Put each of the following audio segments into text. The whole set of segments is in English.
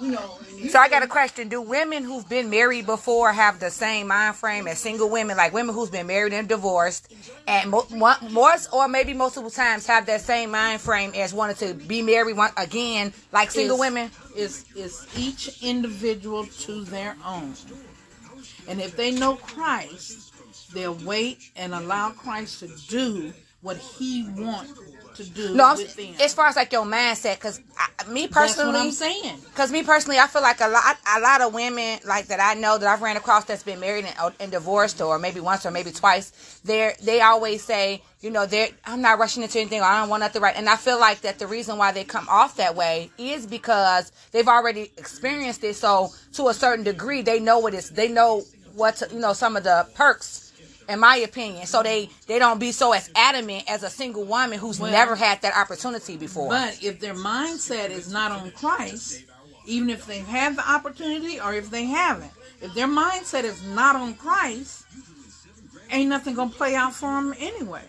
you know. So I got a question: Do women who've been married before have the same mind frame as single women, like women who's been married and divorced, and mo- mo- more or maybe multiple times have that same mind frame as wanting to be married one, again, like single It's- women? Is is each individual to their own, and if they know Christ, they'll wait and allow Christ to do what He wants to do No, I'm, with them. as far as like your mindset, because me That's what personally, I'm saying. Because me personally, I feel like a lot, a lot of women like that I know that I've ran across that's been married and, and divorced, or maybe once or maybe twice. They they always say, you know, they I'm not rushing into anything. Or I don't want nothing right. And I feel like that the reason why they come off that way is because they've already experienced it. So to a certain degree, they know what it's. They know what to, you know some of the perks. In my opinion, so they they don't be so as adamant as a single woman who's Well- never had that opportunity before. But if their mindset is not on Christ, even if they've had the opportunity or if they haven't, if their mindset is not on Christ, ain't nothing gonna play out for them anyway.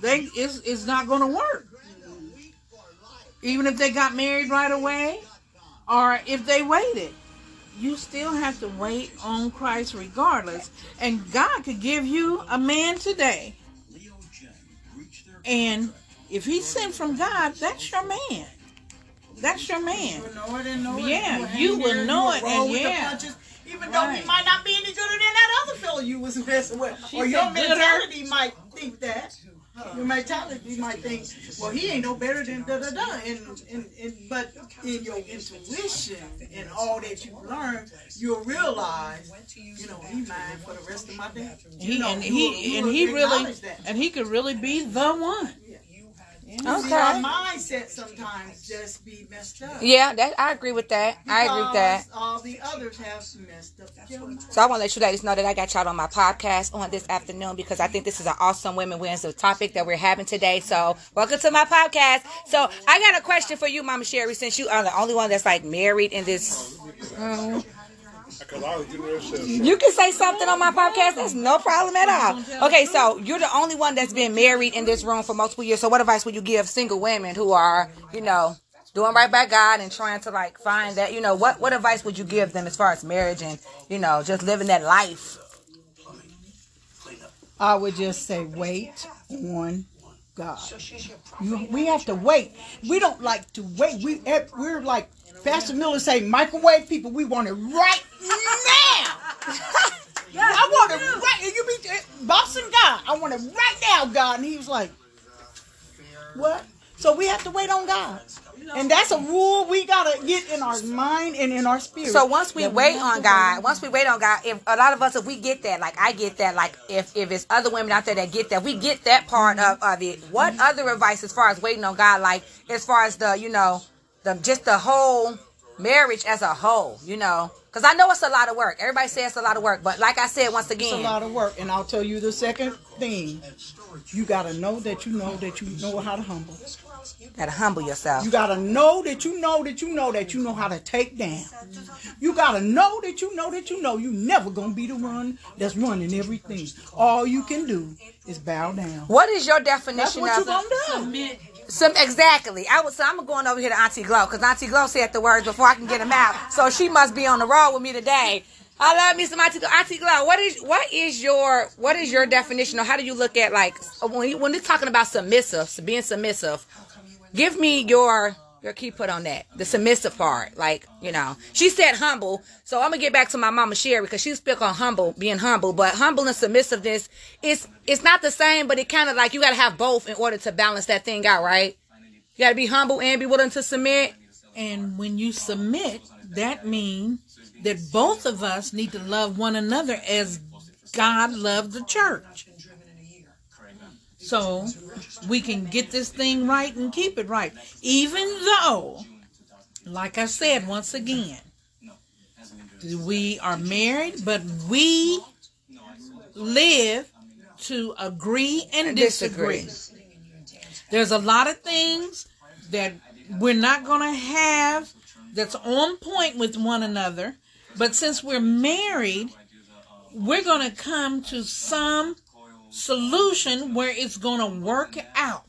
They it's, it's not gonna work. Even if they got married right away, or if they waited, you still have to wait on Christ regardless. And God could give you a man today. And if he's sent from God, that's your man. That's your man. will know it and know it. Yeah, you will know it, and yeah. punches, even though he might not be any gooder than that other fellow you was messing with, She or your mentality might think that. Your mentality might think, well, he ain't no better than da da da. And, and, and but in your intuition and all that you learned, you'll realize, you know, he mine for the rest of my day. You He know, and you will- he and he really and he could really be the one. See, our okay. mindset sometimes just be messed up. Yeah, that I agree with that. I agree with that. All the others have messed up your. So I want to let you ladies know that I got y'all on my podcast on this afternoon because I think this is an awesome Women Wins the topic that we're having today. So welcome to my podcast. So I got a question for you, Mama Cheri, since you are the only one that's like married in this. um, you can say something on my podcast. That's no problem at all. Okay, so you're the only one that's been married in this room for multiple years. So what advice would you give single women who are, you know, doing right by God and trying to like find that, you know, what what advice would you give them as far as marriage and, you know, just living that life? I would just say wait on God. You, we have to wait. We don't like to wait. We eh, we're like Pastor Miller say, microwave people. We want it right now. I want it bossing God. I want it right now, God. And he was like, what? So we have to wait on God. And that's a rule we gotta get in our mind and in our spirit. So once we wait on God, once we wait on God, if a lot of us, if we get that, like I get that, like if if it's other women out there that get that, we get that part mm-hmm. of, of it. What mm-hmm. other advice as far as waiting on God, like as far as the you know, the just the whole marriage as a whole, you know? Because I know it's a lot of work. Everybody says it's a lot of work, but like I said once again, It's a lot of work, and I'll tell you the second thing. You gotta know that you know that you know how to humble. gotta humble yourself. You gotta know that you know that you know that you know how to take down. You gotta know that you know that you know you never gonna be the one that's running everything. All you can do is bow down. What is your That's definition what you of gonna do. Submit. Some exactly. I was. So I'm going over here to Auntie Glow because Auntie Glow said the words before I can get them out. So she must be on the road with me today. I love me some Auntie Glow. Auntie Glow, what is what is your what is your definition or how do you look at like when you, when you're talking about submissive, being submissive? Give me your your key put on that the submissive part. Like you know, she said humble. So I'm gonna get back to my mama Cheri because she spoke on humble, being humble. But humble and submissiveness is it's not the same, but it kind of like you got to have both in order to balance that thing out, right? You got to be humble and be willing to submit. And when you submit, that means that both of us need to love one another as God loved the church. So we can get this thing right and keep it right. Even though, like I said once again, we are married, but we live to agree and Disagree. There's a lot of things that we're not going to have that's on point with one another. But since we're married, we're going to come to some solution where it's going to work out.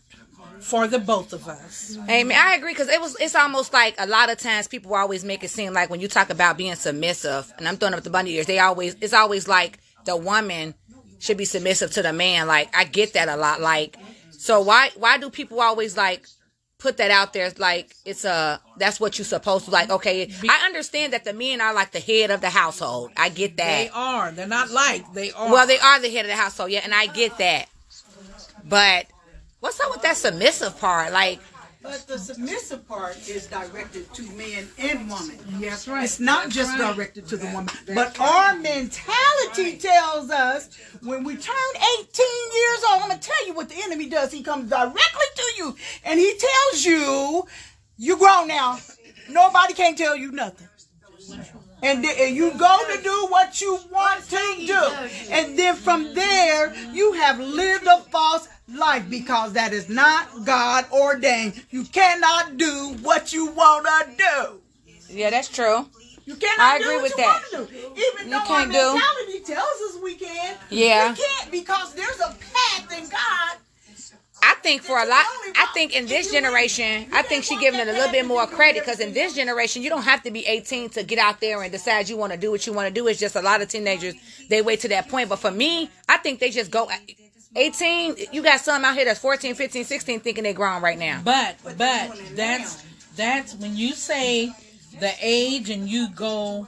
for the both of us. Amen. I agree because it was. It's almost like a lot of times people always make it seem like when you talk about being submissive, and I'm throwing up the bunny ears. They always. It's always like the woman should be submissive to the man. Like I get that a lot. Like so why why do people always like put that out there like it's a that's what you're supposed to like okay i understand that the men are like the head of the household i get that They are. They're not like. They are. well they are the head of the household yeah and i get that but what's up with that submissive part like But the submissive part is directed to men and women. That's right. It's not That's just right. directed to the woman. But our mentality tells us when we turn 18 years old, I'm going to tell you what the enemy does. He comes directly to you and he tells you, you grown now. Nobody can tell you nothing. And, and you go to do what you want to do. And then from there, you have lived a false life because that is not God ordained. You cannot do what you want to do. yeah that's true You cannot I do agree what with you that. want to do. Even You though our can't do. mentality tells us we can. Yeah. We can't because there's a path in God. I think for a lot, I think in this generation, I think she giving it a little bit more credit because in this generation, you don't have to be 18 to get out there and decide you want to do what you want to do. It's just a lot of teenagers they wait to that point. But for me, I think they just go 18. You got some out here that's 14, 15, 16 thinking they grown right now. But but that's that's when you say the age and you go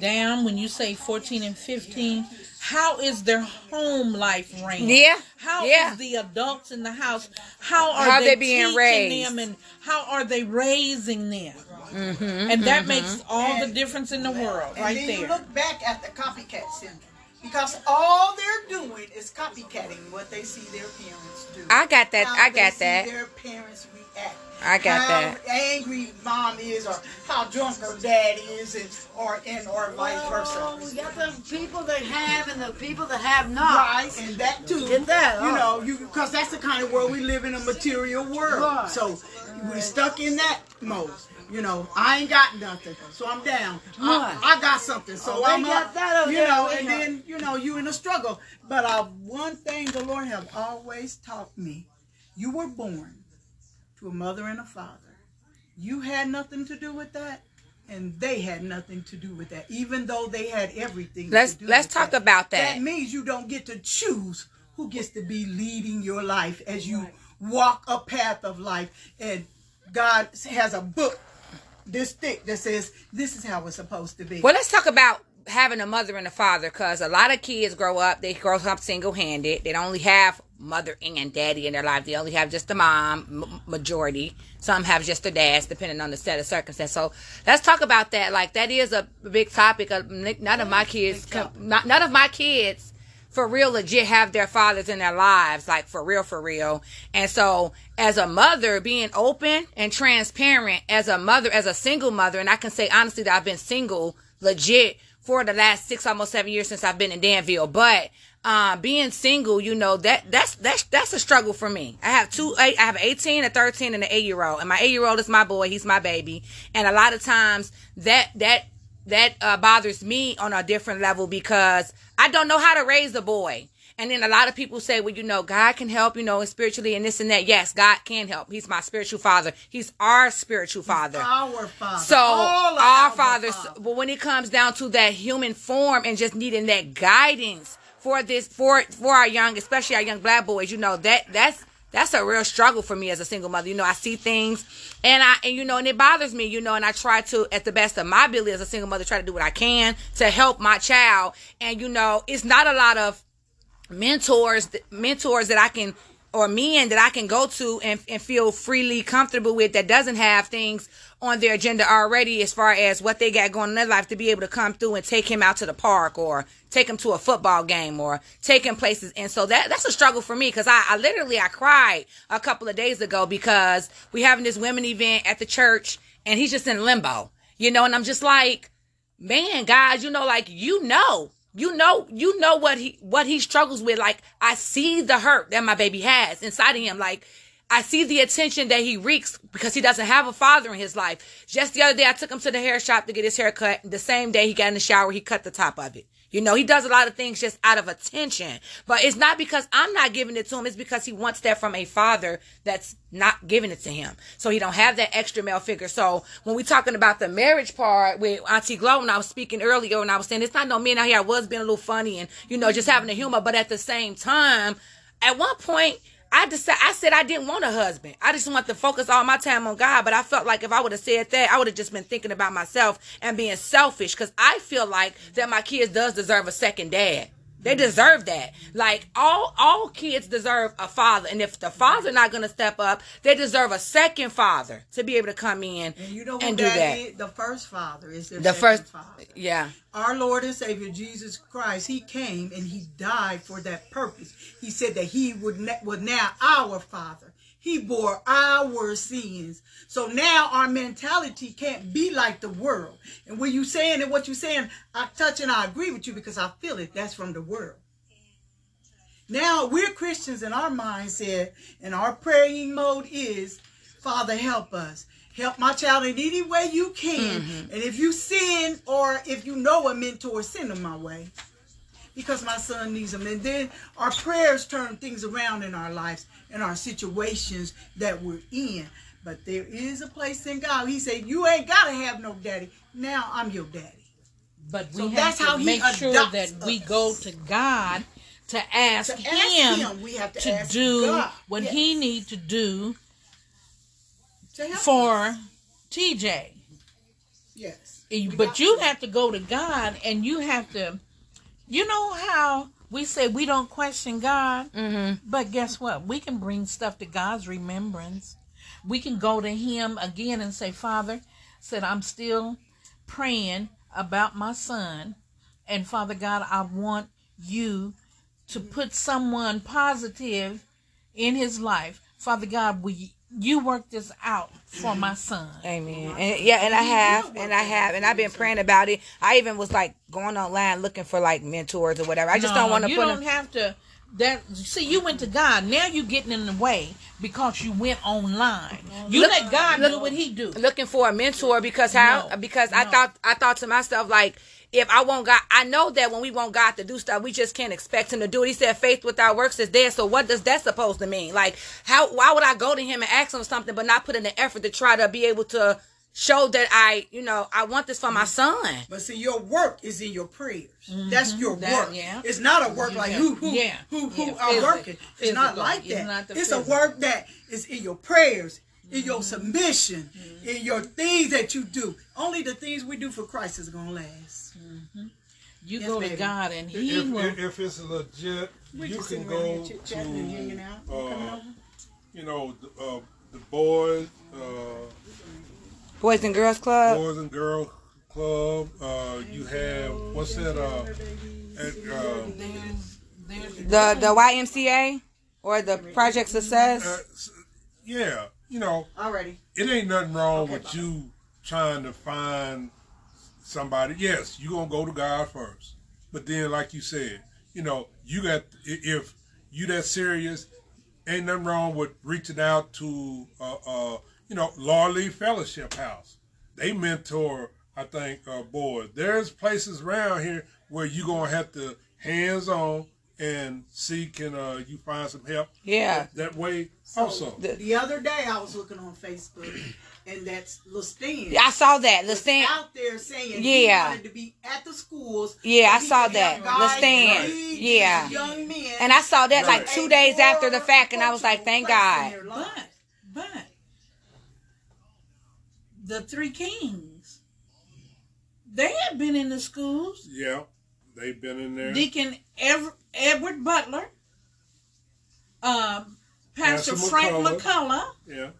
down when you say 14 and 15 how is their home life ran Yeah, how is yeah. the adults in the house how are How they, they being teaching raised? them and how are they raising them Mm-hmm, and that makes all the difference in the world And right then you there look back at the copycat syndrome. Because all they're doing is copycatting what they see their parents do. I got that. How I got they see that. Their parents react. I got how that. angry mom is, or how drunk her dad is, and or and or vice Oh, versa. we got the people that have and the people that have not. Right, and that too. Get that, You uh, know, you because that's the kind of world we live in, a material world. Right. So we're stuck in that mode. You know, I ain't got nothing, so I'm down. I, I got something, so Oh, I'm up. you there, know, and then you know you in a struggle. But uh, one thing the Lord have always taught me: you were born to a mother and a father. You had nothing to do with that, and they had nothing to do with that, even though they had everything. Let's to do let's talk that. about that. That means you don't get to choose who gets to be leading your life as you walk a path of life. And God has a book this thick that says this is how it's supposed to be. Well, let's talk about having a mother and a father because a lot of kids grow up, they grow up single handed. They don't only have mother and daddy in their life, they only have just the mom, m- majority. Some have just their dads, depending on the set of circumstances. So let's talk about that. Like, that is a big topic. Of, none of my kids, not, none of my kids for real legit have their fathers in their lives, like for real, for real. And so, as a mother, being open and transparent, as a mother, as a single mother, and I can say honestly that I've been single legit for the last six, almost seven years since I've been in Danville. But uh, being single, you know that that's that's that's a struggle for me. I have two, I have 18, a 13, and an eight year old, and my eight year old is my boy. He's my baby, and a lot of times that that that uh, bothers me on a different level because I don't know how to raise a boy. And then a lot of people say, well, you know, God can help, you know, spiritually and this and that. Yes, God can help. He's my spiritual father. He's our spiritual father. our father. So All our fathers, fathers. but when it comes down to that human form and just needing that guidance for this, for for our young, especially our young black boys, you know that that's that's a real struggle for me as a single mother. You know, I see things, and I and you know, and it bothers me. You know, and I try to, at the best of my ability as a single mother, try to do what I can to help my child. And you know, it's not a lot of mentors mentors that I can or men that I can go to and, and feel freely comfortable with that doesn't have things on their agenda already as far as what they got going in their life to be able to come through and take him out to the park or take him to a football game or take him places. And so that that's a struggle for me because I, I literally I cried a couple of days ago because we having this women event at the church and he's just in limbo you know? And I'm just like man guys you know like you know you know you know what he what he struggles with. Like i see the hurt that my baby has inside of him. Like i see the attention that he reeks because he doesn't have a father in his life. Just the other day i took him to the hair shop to get his hair cut. The same day he got in the shower he cut the top of it You know, he does a lot of things just out of attention. But it's not because I'm not giving it to him. It's because he wants that from a father that's not giving it to him. So he don't have that extra male figure. So when we talking about the marriage part with Auntie Glow, when I was speaking earlier, and I was saying it's not no men out here, I was being a little funny and, you know, just having the humor. But at the same time, at one point, I decided, I said I didn't want a husband. I just want to focus all my time on God. But I felt like if I would have said that, I would have just been thinking about myself and being selfish. Cause I feel like that my kids does deserve a second dad. They deserve that. Like all all kids deserve a father, and if the father not gonna step up, they deserve a second father to be able to come in And you know and do that is? The first father is The first, father. yeah, Our Lord and Savior Jesus Christ, He came and He died for that purpose. He said that He would ne- was now our Father. He bore our sins. So now our mentality can't be like the world. And when you saying and what you saying, I touch and I agree with you because I feel it. That's from the world. Now we're Christians and our mindset and our praying mode is, Father, help us. Help my child in any way you can. Mm-hmm. And if you sin or if you know a mentor, send them my way. Because my son needs them. And then our prayers turn things around in our lives and our situations that we're in. But there is a place in God. He said, You ain't gotta have no daddy. Now I'm your daddy. But we So have that's to how make sure that we go to God to ask, To ask him, him, we have to to do God. what Yes. he needs to do To help us. for TJ. Yes. But you have to go to God and you have to, you know how we say we don't question God? mm-hmm. But guess what? We can bring stuff to God's remembrance. We can go to Him again and say, Father, said I'm still praying about my son, and Father God, I want you to put someone positive in his life. Father God, will you, work this out for my son? Amen. And yeah, and I have, and I have, and I've been praying about it. I even was like going online looking for like mentors or whatever. I just No, don't want to You put. don't them- have to. That see, you went to God. Now you're getting in the way because you went online. You Look- let God look- do what He do. looking for a mentor because how No, because I thought I thought to myself like if I want God I know that when we want God to do stuff we just can't expect him to do it. He said faith without works is dead. So what does that supposed to mean? Like how why would I go to him and ask him something but not put in the effort to try to be able to show that I you know I want this for my son. But see, your work is in your prayers. That's your Mm-hmm. That- work. yeah. It's not a work like who who Yeah. who who Yeah. are working. It's not like It's that. not it's a work that is in your prayers, in your Mm-hmm. submission, in your things that you do. Only the things we do for Christ is gonna last. You Yes, go to. God and He If, will. if, if it's legit, We're you can sitting around here go chit-chatting and out. to, You uh, you know, the, uh, the boys, uh, Boys and Girls Club. boys and girls club. Uh, you have what's that? Uh, at, uh, There's, there's The the YMCA or the Project uh, Success. s- yeah, you know, Already. it ain't nothing wrong Okay, with bye. you trying to find somebody. Yes, you're gonna go to God first, but then, like you said, you know, you got if you that serious, ain't nothing wrong with reaching out to, uh, uh, you know, Lawley Fellowship House. They mentor, I think, uh, boys. There's places around here where you're gonna have to hands on and see can uh, you find some help. Yeah. that, that way also. The other day I was looking on Facebook and that's Lustin. I saw that. The was stand. out there saying Yeah. he wanted to be at the schools. Yeah, so I saw that. help guys Yeah. young men. And I saw that like two days after the fact, and I was like, thank God. but but the three kings, they have been in the schools. Yeah, they've been in there. Deacon Ev- Edward Butler, um, Pastor, Pastor Frank McCullough. McCullough, yeah.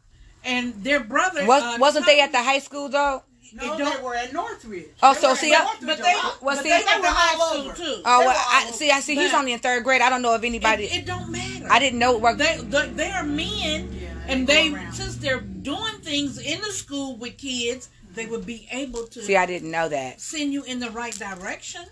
And their brother. Was uh, wasn't they at the high school though? No, It they don't- were at Northridge. Oh, They so were see, I- Northridge But they. Well, but see- they, They were were high all school over. too. Oh, well, I see. I see. He's only in third grade. I don't know if anybody. It, it don't matter. I didn't know. What, They, they, they are men, Yeah, and they they around. since they're doing things in the school with kids, they would be able to see, I didn't know that. send you in the right direction.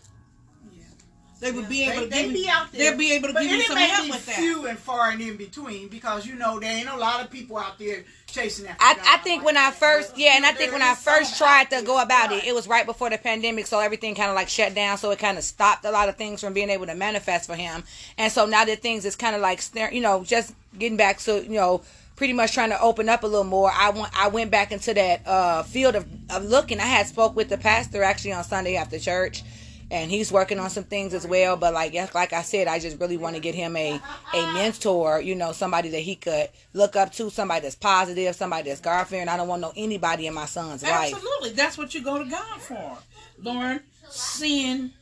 Yeah. they would be able They, to they give be you, out there. they'll be able to but give you it some may help be with that. few and far and in between because you know there ain't a lot of people out there chasing after. I, I think when I first, yeah, and I think when I first tried to go about it, Right. it was right before the pandemic, so everything kind of like shut down, so it kind of stopped a lot of things from being able to manifest for him. And so now that things is kind of like, you know, just getting back to, you know, pretty much trying to open up a little more. I went, I went back into that uh, field of, of looking. I had spoke with the pastor actually on Sunday after church. And he's working on some things as well, but like like I said, I just really want to get him a a mentor, you know, somebody that he could look up to, somebody that's positive, somebody that's God fearing. I don't want to know anybody in my son's life. Absolutely. That's what you go to God for. Lord, sin,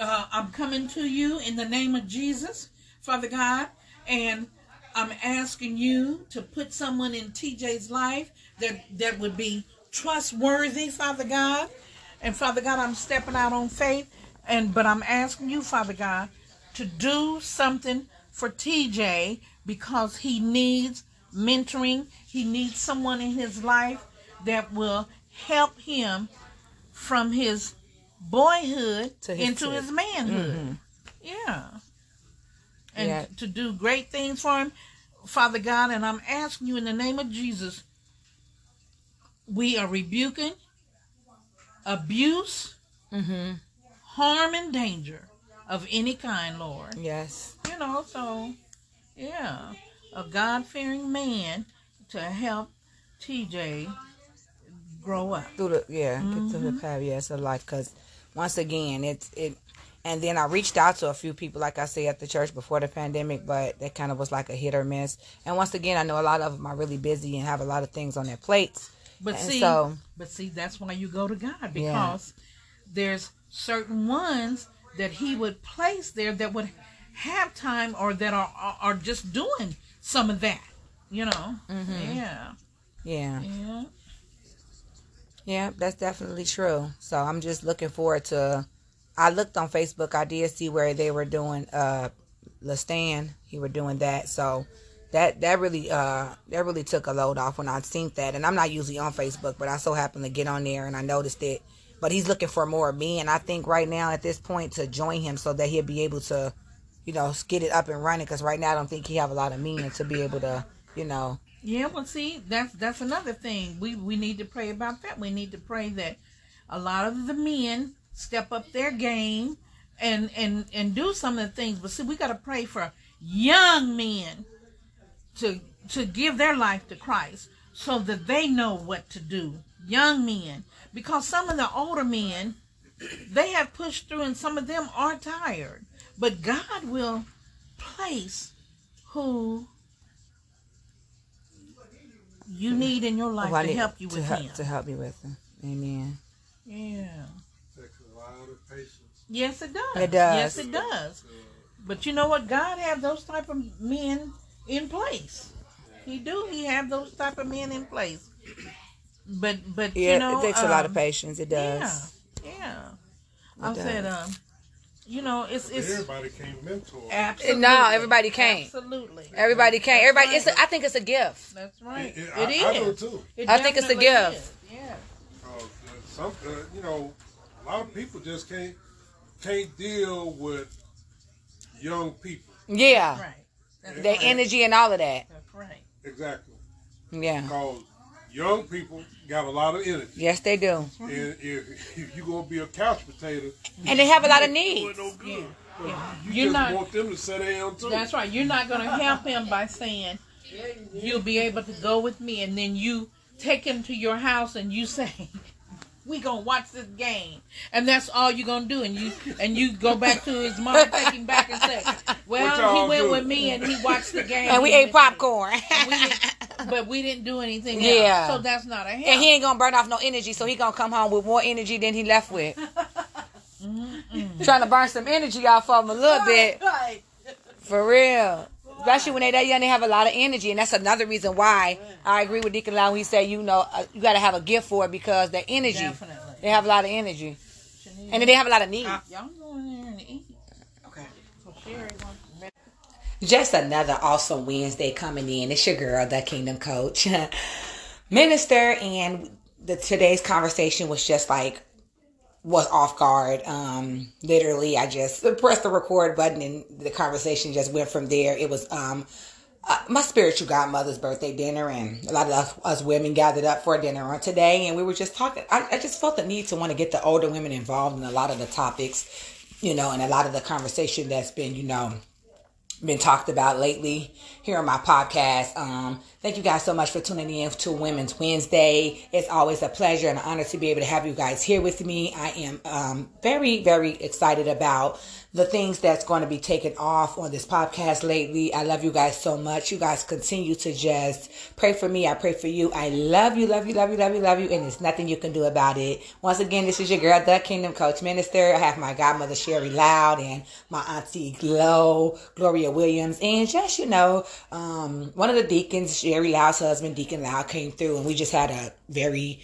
uh, I'm coming to you in the name of Jesus, Father God, and I'm asking you to put someone in TJ's life that, that would be trustworthy, Father God. And Father God, I'm stepping out on faith, and but I'm asking you, Father God, to do something for TJ because he needs mentoring. He needs someone in his life that will help him from his boyhood To his into kid. his manhood. Mm-hmm. Yeah. And Yeah. to do great things for him, Father God, and I'm asking you in the name of Jesus, we are rebuking abuse, Mm-hmm. harm, and danger of any kind, Lord. Yes. You know, so yeah, a God fearing man to help TJ grow up. Through the yeah, get through the path. Yeah, it's a life. Cause once again, it's it. And then I reached out to a few people, like I say, at the church before the pandemic, but that kind of was like a hit or miss. And once again, I know a lot of them are really busy and have a lot of things on their plates. But And see, so- but see, that's why you go to God Yeah. because there's certain ones that He would place there that would have time or that are are, are just doing some of that. You know, Mm-hmm. yeah, Yeah, yeah. yeah, that's definitely true. So I'm just looking forward to. I looked on Facebook. I did see where they were doing uh, Lestan. He were doing that. So that that really uh that really took a load off when I seen that. And I'm not usually on Facebook, but I so happened to get on there and I noticed it. But he's looking for more of me, and I think right now at this point to join him so that he'll be able to, you know, get it up and running. Because right now I don't think he have a lot of men to be able to, you know. Yeah, well, see, that's that's another thing. We we need to pray about that. We need to pray that a lot of the men step up their game and and and do some of the things. But see, we got to pray for young men to to give their life to Christ so that they know what to do. Young men, because some of the older men they have pushed through, and some of them are tired. But God will place who you need in your life who to need- help you to with help, him. to help me with him. Amen. Yeah. Takes a lot of patience. Yes, it does. It does. Yes, it does. But you know what? God have those type of men in place. He do. He have those type of men in place. But but Yeah, you know, it takes a lot of um, patience. It does. Yeah, yeah. I It said, um, you know, it's it's Everybody can't mentor. absolutely No, everybody can't. Absolutely, Everybody can't. Everybody. It's. A, I think it's a gift. that's right. It- It it- I- I do too. It I think it's a gift. is. Yeah. Uh, some, uh, you know, a lot of people just can't can't deal with young people. Yeah. Right. That's The right. energy and all of that. That's right. Exactly, Yeah. because young people got a lot of energy, Yes, they do. and if, if you're gonna be a couch potato, And they have a lot of needs. no good. Yeah. You You're just not- want them to sit down too. That's right. You're not going to help him by saying you'll be able to go with me, and then you take him to your house and you say, "We gonna watch this game," and that's all you're gonna do, and you and you go back to his mom, take him back and say, "Well, he went do? with me and he watched the game, And we ate popcorn. we but we didn't do anything Yeah. else, so that's not a help." And he ain't gonna burn off no energy, so he gonna come home with more energy than he left with. Trying to burn some energy off of him a little bit. Right. For real. Especially when they that young, they have a lot of energy, and that's another reason why I agree with Deacon Lau. He said, you know, uh, you got to have a gift for it because the energy. Definitely. They have a lot of energy, and then they have a lot of needs. Y'all go in there and eat. Okay. So Cheri Just another awesome Wednesday coming in. It's your girl, the Kingdom Coach, Minister, and the today's conversation was just like was off guard. Um, literally, I just pressed the record button and the conversation just went from there. It was um, uh, my spiritual godmother's birthday dinner, and a lot of us, us women gathered up for dinner on today, and we were just talking. I, I just felt the need to want to get the older women involved in a lot of the topics, you know, and a lot of the conversation that's been, you know, been talked about lately here on my podcast. Um, thank you guys so much for tuning in to Women's Wednesday. It's always a pleasure and an honor to be able to have you guys here with me. I am um, very, very excited about the things that's going to be taken off on this podcast lately. I love you guys so much. You guys continue to just pray for me. I pray for you. I love you, love you, love you, love you, love you, and there's nothing you can do about it. Once again, this is your girl, the Kingdom Coach Minister. I have my godmother Cheri Loud and my auntie Glow, Gloria Williams, and just you know, um, one of the deacons, Cheri Loud's husband, Deacon Loud, came through, and we just had a very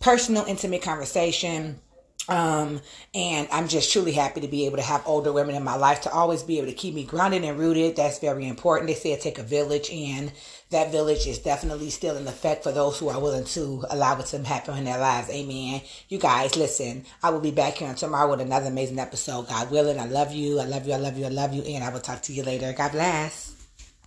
personal, intimate conversation um, and I'm just truly happy to be able to have older women in my life to always be able to keep me grounded and rooted. That's very important. They say it take a village and that village is definitely still in effect for those who are willing to allow it to happen in their lives. Amen. You guys, listen, I will be back here tomorrow with another amazing episode. God willing. I love you. I love you. I love you. I love you. And I will talk to you later. God bless.